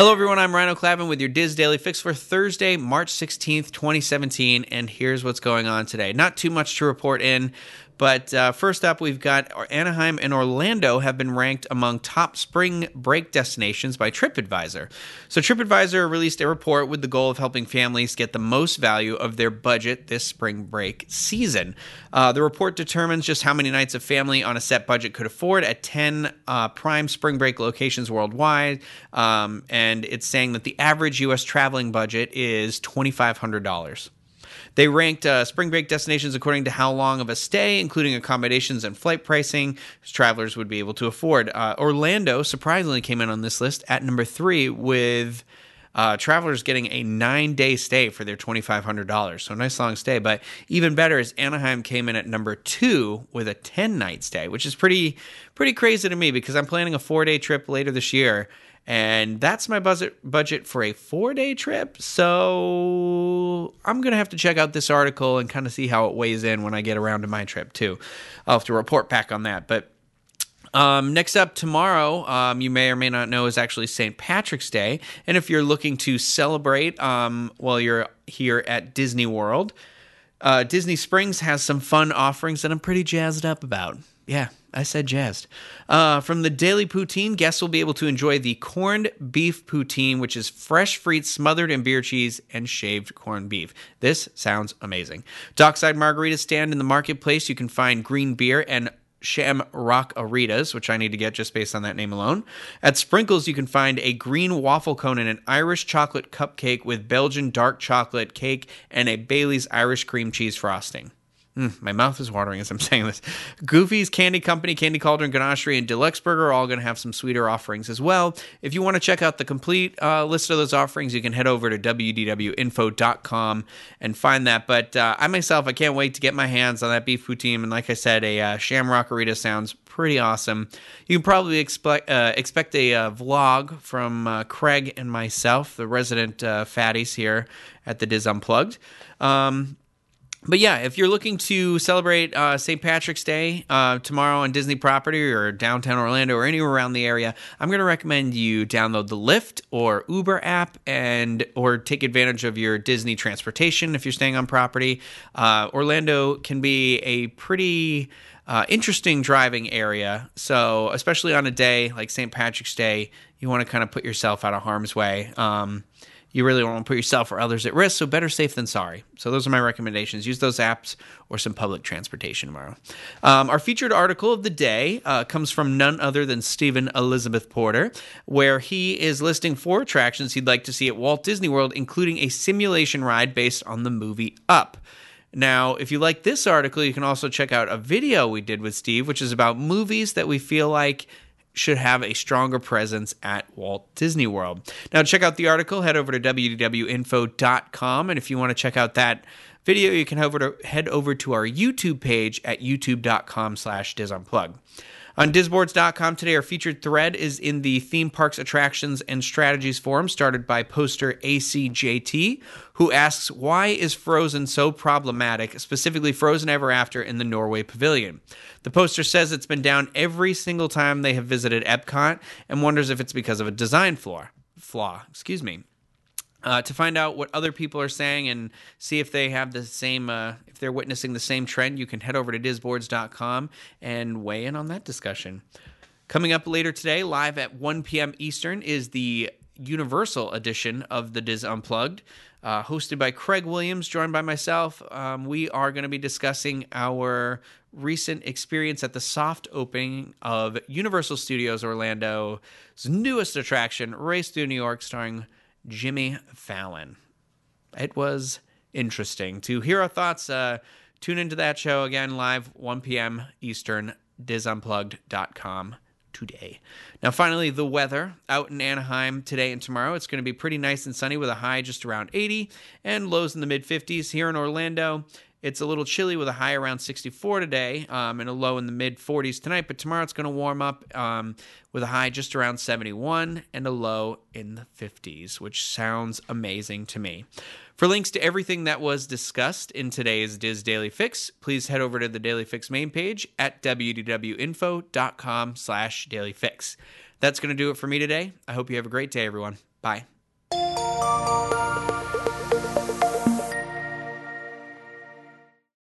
Hello, everyone. I'm Rhino Clavin with your DIS Daily Fix for Thursday, March 16th, 2017. And here's what's going on today. Not too much to report in, but uh, first up, we've got Anaheim and Orlando have been ranked among top spring break destinations by TripAdvisor. So, TripAdvisor released a report with the goal of helping families get the most value of their budget this spring break season. Uh, the report determines just how many nights a family on a set budget could afford at 10 uh, prime spring break locations worldwide. Um, and it's saying that the average U.S. traveling budget is $2,500. They ranked uh, spring break destinations according to how long of a stay, including accommodations and flight pricing, travelers would be able to afford. Uh, Orlando surprisingly came in on this list at number three with. Uh, travelers getting a nine day stay for their $2,500. So, nice long stay. But even better is Anaheim came in at number two with a 10 night stay, which is pretty, pretty crazy to me because I'm planning a four day trip later this year and that's my budget budget for a four day trip. So I'm gonna have to check out this article and kind of see how it weighs in when I get around to my trip too. I'll have to report back on that, but. Um, next up tomorrow, um, you may or may not know, is actually St. Patrick's Day. And if you're looking to celebrate um, while you're here at Disney World, uh, Disney Springs has some fun offerings that I'm pretty jazzed up about. Yeah, I said jazzed. Uh, from the Daily Poutine, guests will be able to enjoy the corned beef poutine, which is fresh frites smothered in beer cheese and shaved corned beef. This sounds amazing. Dockside Margaritas stand in the marketplace. You can find green beer and Shamrock-A-Ritas, which I need to get just based on that name alone. At Sprinkles, you can find a green waffle cone and an Irish chocolate cupcake with Belgian dark chocolate cake and a Bailey's Irish cream cheese frosting. Mm, my mouth is watering as I'm saying this. Goofy's Candy Company, Candy Cauldron, Ganachery, and Deluxe Burger are all going to have some sweeter offerings as well. If you want to check out the complete uh, list of those offerings, you can head over to wdwinfo.com and find that. But uh, I myself, I can't wait to get my hands on that beef poutine. And like I said, a uh, Shamrock-A-Rita sounds pretty awesome. You can probably expect uh, expect a uh, vlog from uh, Craig and myself, the resident fatties here at the DIS Unplugged. Um, but yeah, if you're looking to celebrate uh, St. Patrick's Day uh, tomorrow on Disney property or downtown Orlando or anywhere around the area, I'm going to recommend you download the Lyft or Uber app and or take advantage of your Disney transportation if you're staying on property. Uh, Orlando can be a pretty uh, interesting driving area, so especially on a day like St. Patrick's Day, you want to kind of put yourself out of harm's way. Um, you really don't want to put yourself or others at risk, so better safe than sorry. So those are my recommendations. Use those apps or some public transportation tomorrow. Um, our featured article of the day uh, comes from none other than Stephen Elizabeth Porter, where he is listing four attractions he'd like to see at Walt Disney World, including a simulation ride based on the movie Up. Now, if you like this article, you can also check out a video we did with Steve, which is about movies that we feel like should have a stronger presence at Walt Disney World. Now, check out the article, head over to wdwinfo.com. And if you want to check out that video, you can head over to, head over to our YouTube page at youtube.com slash disunplug. On disboards.com today, our featured thread is in the Theme Parks Attractions and Strategies forum started by poster ACJT, who asks, Why is Frozen so problematic, specifically Frozen Ever After in the Norway Pavilion? The poster says it's been down every single time they have visited Epcot and wonders if it's because of a design flaw. Flaw, excuse me. Uh, to find out what other people are saying and see if they have the same, uh, if they're witnessing the same trend, you can head over to disboards.com and weigh in on that discussion. Coming up later today, live at 1 p.m. Eastern, is the Universal edition of the DIS Unplugged, uh, hosted by Craig Williams, joined by myself. Um, we are going to be discussing our recent experience at the soft opening of Universal Studios Orlando's newest attraction, Race Through New York, starring Jimmy Fallon. It was interesting to hear our thoughts. Uh, tune into that show again live 1 p.m. Eastern, disunplugged.com today. Now, finally, the weather out in Anaheim today and tomorrow. It's going to be pretty nice and sunny with a high just around 80 and lows in the mid 50s. Here in Orlando, it's a little chilly with a high around 64 today um, and a low in the mid 40s tonight, but tomorrow it's going to warm up um, with a high just around 71 and a low in the 50s, which sounds amazing to me. For links to everything that was discussed in today's DIS Daily Fix, please head over to the Daily Fix main page at wdwinfo.com slash dailyfix. That's going to do it for me today. I hope you have a great day, everyone. Bye.